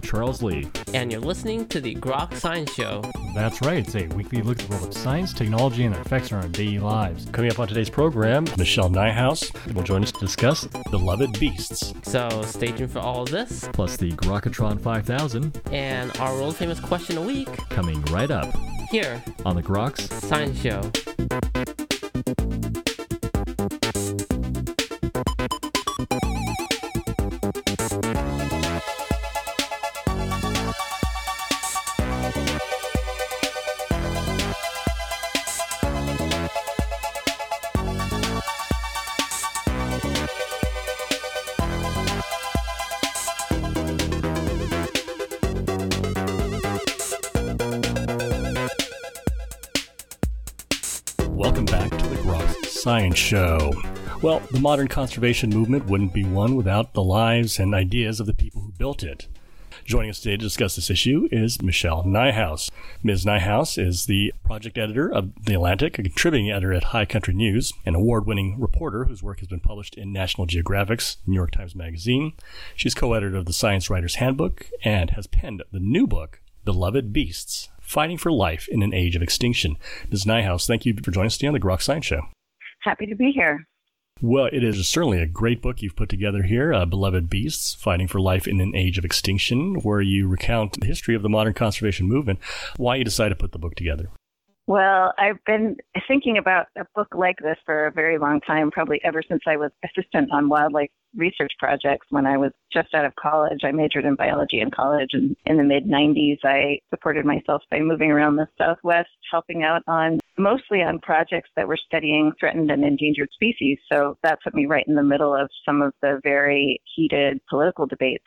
Frank Ling. And I'm Charles Lee. And you're listening to the Grok Science Show. That's right, it's a weekly look at the world of science, technology, and their effects on our daily lives. Coming up on today's program, Michelle Nijhuis will join us to discuss beloved beasts. So stay tuned for all of this. Plus the Grokatron 5000. And our world famous question a week. Coming right up. Here. On the Groks Science Show. Science Show. Well, the modern conservation movement wouldn't be one without the lives and ideas of the people who built it. Joining us today to discuss this issue is Michelle Nijhuis. Ms. Nijhuis is the project editor of The Atlantic, a contributing editor at High Country News, an award winning reporter whose work has been published in National Geographic's New York Times Magazine. She's co editor of the Science Writer's Handbook and has penned the new book, Beloved Beasts Fighting for Life in an Age of Extinction. Ms. Nijhuis, thank you for joining us today on the Grok Science Show. Happy to be here. Well, it is certainly a great book you've put together here, uh, Beloved Beasts Fighting for Life in an Age of Extinction, where you recount the history of the modern conservation movement. Why you decided to put the book together? Well, I've been thinking about a book like this for a very long time, probably ever since I was assistant on wildlife research projects when I was just out of college. I majored in biology in college, and in the mid 90s, I supported myself by moving around the Southwest, helping out on mostly on projects that were studying threatened and endangered species. So that put me right in the middle of some of the very heated political debates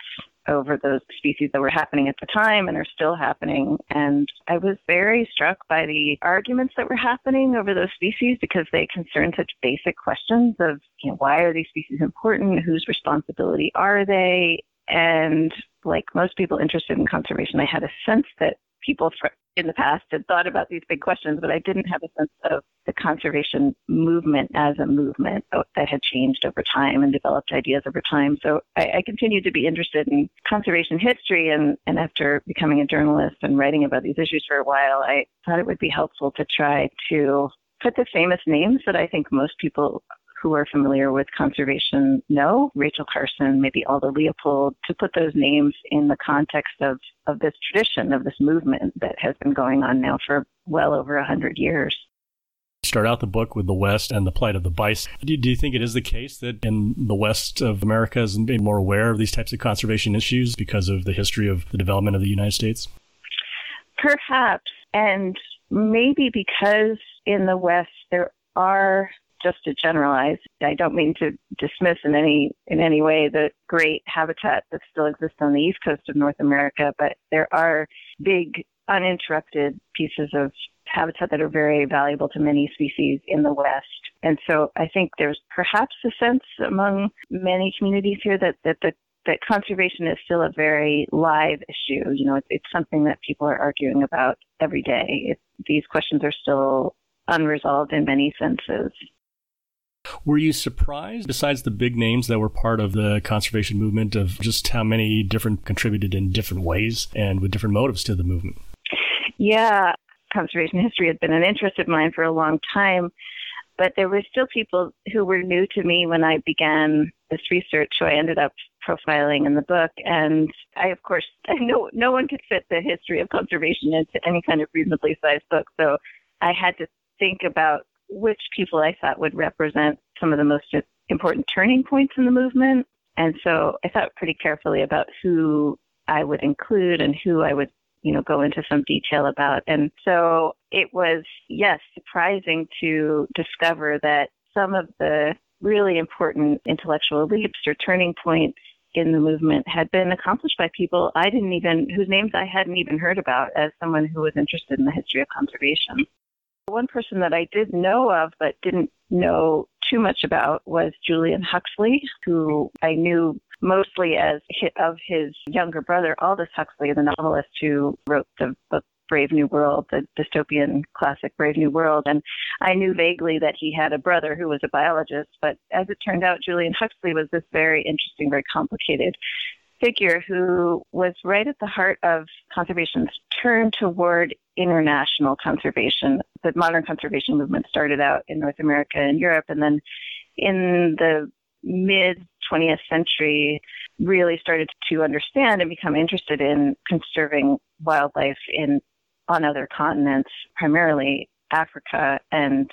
over those species that were happening at the time and are still happening. And I was very struck by the arguments that were happening over those species because they concern such basic questions of, you know, why are these species important? Whose responsibility are they? And like most people interested in conservation, I had a sense that people in the past had thought about these big questions, but I didn't have a sense of the conservation movement as a movement that had changed over time and developed ideas over time. So I, I continued to be interested in conservation history, and, and after becoming a journalist and writing about these issues for a while, I thought it would be helpful to try to put the famous names that I think most people who are familiar with conservation know, Rachel Carson, maybe Aldo Leopold, to put those names in the context of, of this tradition, of this movement that has been going on now for well over 100 years start out the book with the West and the plight of the bison. Do you, do you think it is the case that in the West of America is made more aware of these types of conservation issues because of the history of the development of the United States? Perhaps. And maybe because in the West there are just to generalize, I don't mean to dismiss in any in any way the great habitat that still exists on the east coast of North America, but there are big uninterrupted pieces of habitat that are very valuable to many species in the West. And so I think there's perhaps a sense among many communities here that, that the that conservation is still a very live issue. You know, it's, it's something that people are arguing about every day. It, these questions are still unresolved in many senses. Were you surprised, besides the big names that were part of the conservation movement, of just how many different contributed in different ways and with different motives to the movement? Yeah, conservation history had been an interest of mine for a long time, but there were still people who were new to me when I began this research, so I ended up profiling in the book. And I, of course, no no one could fit the history of conservation into any kind of reasonably sized book, so I had to think about which people I thought would represent some of the most important turning points in the movement. And so I thought pretty carefully about who I would include and who I would, you know, go into some detail about. And so it was, yes, surprising to discover that some of the really important intellectual leaps or turning points in the movement had been accomplished by people I didn't even, whose names I hadn't even heard about as someone who was interested in the history of conservation. One person that I did know of but didn't know too much about was Julian Huxley, who I knew mostly as of his younger brother, Aldous Huxley, the novelist who wrote the book Brave New World, the dystopian classic Brave New World. And I knew vaguely that he had a brother who was a biologist, but as it turned out, Julian Huxley was this very interesting, very complicated figure who was right at the heart of conservation's turn toward international conservation. The modern conservation movement started out in North America and Europe, and then in the mid 20th century really started to understand and become interested in conserving wildlife in on other continents, primarily Africa. And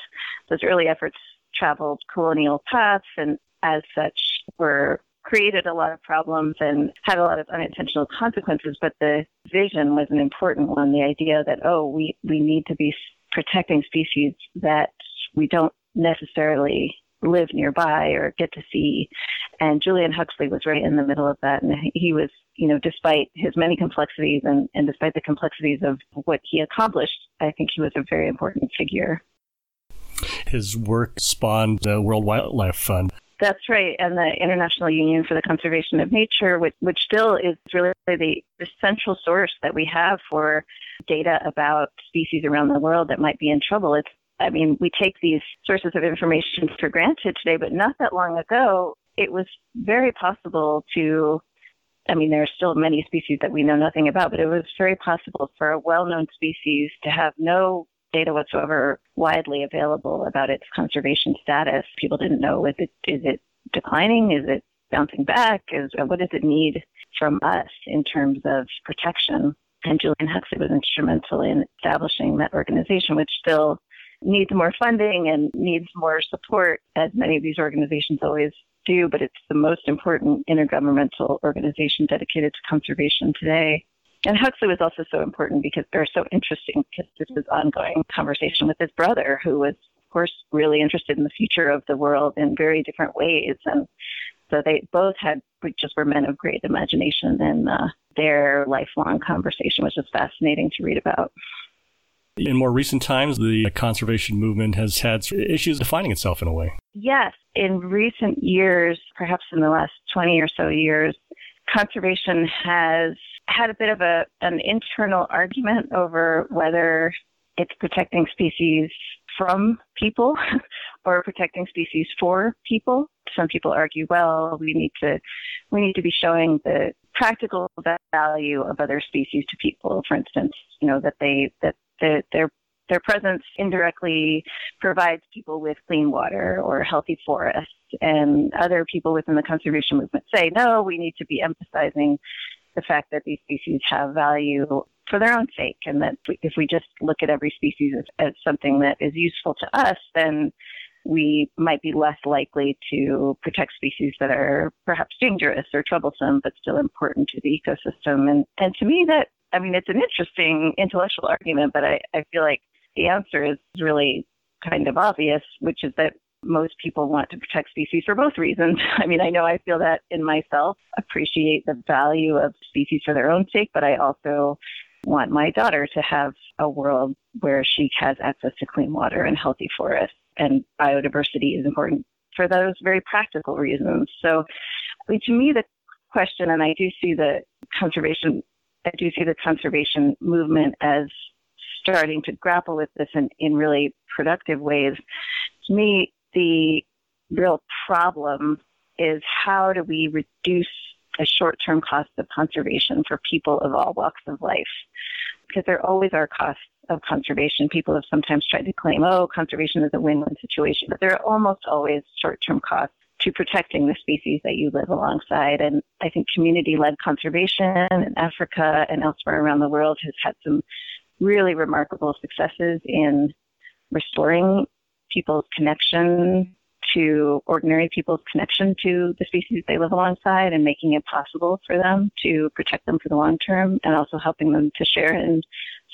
those early efforts traveled colonial paths and as such were created a lot of problems and had a lot of unintentional consequences, but the vision was an important one. The idea that, oh, we, we need to be protecting species that we don't necessarily live nearby or get to see. And Julian Huxley was right in the middle of that. And he was, you know, despite his many complexities and, and despite the complexities of what he accomplished, I think he was a very important figure. His work spawned the World Wildlife Fund. That's right, and the International Union for the Conservation of Nature, which, which still is really the, the central source that we have for data about species around the world that might be in trouble. It's I mean, we take these sources of information for granted today, but not that long ago, it was very possible to. I mean, there are still many species that we know nothing about, but it was very possible for a well known species to have no data whatsoever widely available about its conservation status. People didn't know is it, is it declining? Is it bouncing back? Is, what does it need from us in terms of protection? And Julian Huxley was instrumental in establishing that organization, which still needs more funding and needs more support, as many of these organizations always do, but it's the most important intergovernmental organization dedicated to conservation today. And Huxley was also so important because they're so interesting because this was ongoing conversation with his brother, who was, of course, really interested in the future of the world in very different ways. And so they both had just were men of great imagination, and uh, their lifelong conversation was just fascinating to read about. In more recent times, the conservation movement has had issues defining itself in a way. Yes. In recent years, perhaps in the last 20 or so years, conservation has had a bit of a, an internal argument over whether it's protecting species from people or protecting species for people. Some people argue, well, we need to we need to be showing the practical value of other species to people. For instance, you know that they that the, their their presence indirectly provides people with clean water or healthy forests. And other people within the conservation movement say, no, we need to be emphasizing the fact that these species have value for their own sake, and that if we just look at every species as, as something that is useful to us, then we might be less likely to protect species that are perhaps dangerous or troublesome, but still important to the ecosystem. And, and to me, that I mean, it's an interesting intellectual argument, but I, I feel like the answer is really kind of obvious, which is that most people want to protect species for both reasons. I mean, I know I feel that in myself, appreciate the value of species for their own sake, but I also want my daughter to have a world where she has access to clean water and healthy forests. And biodiversity is important for those very practical reasons. So, I mean, to me, the question, and I do see the conservation I do see the conservation movement as starting to grapple with this in, in really productive ways. To me, the real problem is how do we reduce the short term costs of conservation for people of all walks of life? Because there always are costs of conservation. People have sometimes tried to claim, oh, conservation is a win win situation, but there are almost always short term costs to protecting the species that you live alongside. And I think community led conservation in Africa and elsewhere around the world has had some really remarkable successes in restoring people's connection to ordinary people's connection to the species they live alongside and making it possible for them to protect them for the long term and also helping them to share in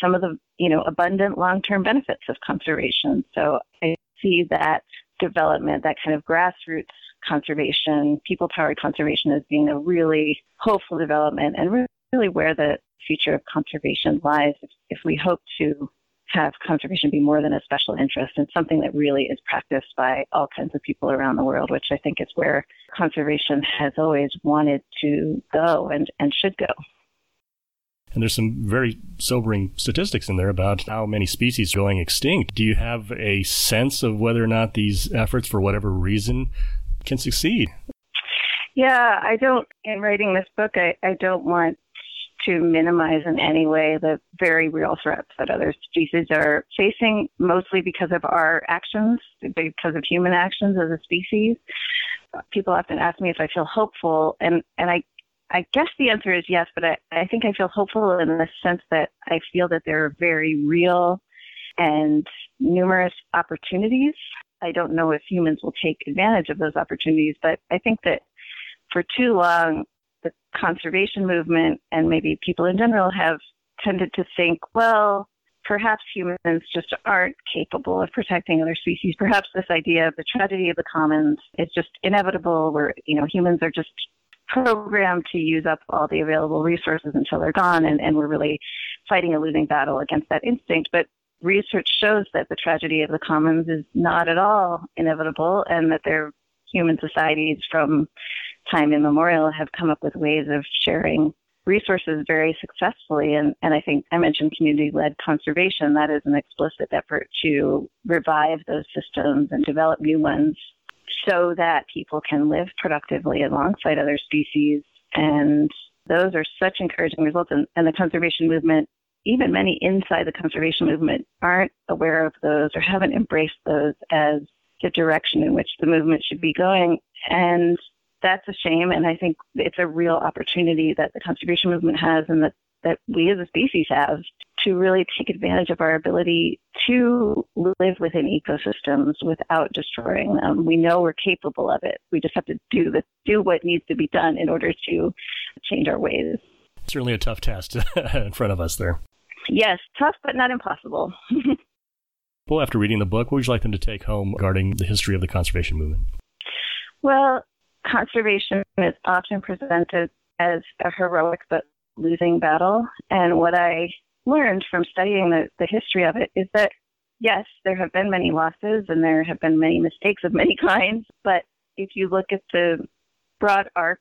some of the you know abundant long term benefits of conservation. So i see that development that kind of grassroots conservation, people powered conservation as being a really hopeful development and really where the future of conservation lies if, if we hope to have conservation be more than a special interest and something that really is practiced by all kinds of people around the world, which I think is where conservation has always wanted to go and, and should go. And there's some very sobering statistics in there about how many species are going extinct. Do you have a sense of whether or not these efforts, for whatever reason, can succeed? Yeah, I don't, in writing this book, I, I don't want to minimize in any way the very real threats that other species are facing, mostly because of our actions, because of human actions as a species. People often ask me if I feel hopeful, and, and I, I guess the answer is yes, but I, I think I feel hopeful in the sense that I feel that there are very real and numerous opportunities. I don't know if humans will take advantage of those opportunities, but I think that for too long, the conservation movement and maybe people in general have tended to think, well, perhaps humans just aren't capable of protecting other species. Perhaps this idea of the tragedy of the commons is just inevitable, where, you know, humans are just programmed to use up all the available resources until they're gone, and, and we're really fighting a losing battle against that instinct. But research shows that the tragedy of the commons is not at all inevitable, and that there are human societies from time immemorial have come up with ways of sharing resources very successfully. And, and I think I mentioned community led conservation. That is an explicit effort to revive those systems and develop new ones so that people can live productively alongside other species. And those are such encouraging results. And, and the conservation movement, even many inside the conservation movement, aren't aware of those or haven't embraced those as the direction in which the movement should be going. And that's a shame. And I think it's a real opportunity that the conservation movement has and that, that we as a species have to really take advantage of our ability to live within ecosystems without destroying them. We know we're capable of it. We just have to do the, do what needs to be done in order to change our ways. Certainly a tough task in front of us there. Yes, tough but not impossible. well, after reading the book, what would you like them to take home regarding the history of the conservation movement? Well, conservation is often presented as a heroic but losing battle. And what I learned from studying the, the history of it is that, yes, there have been many losses and there have been many mistakes of many kinds. But if you look at the broad arc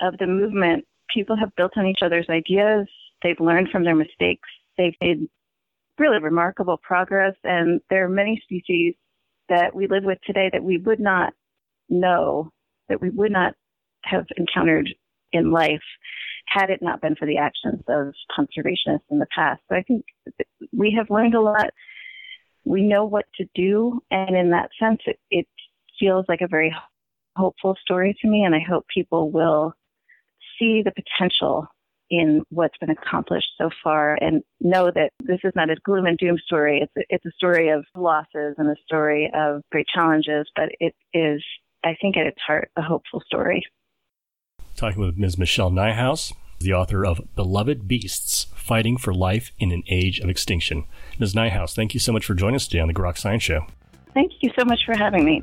of the movement, people have built on each other's ideas. They've learned from their mistakes. They've made really remarkable progress. And there are many species that we live with today that we would not know that we would not have encountered in life had it not been for the actions of conservationists in the past. So I think we have learned a lot. We know what to do, and in that sense, it, it feels like a very hopeful story to me, and I hope people will see the potential in what's been accomplished so far and know that this is not a gloom and doom story. It's a, it's a story of losses and a story of great challenges, but it is I think at its heart, a hopeful story. Talking with Ms. Michelle Nijhuis, the author of Beloved Beasts Fighting for Life in an Age of Extinction. Ms. Nijhuis, thank you so much for joining us today on the Grok Science Show. Thank you so much for having me.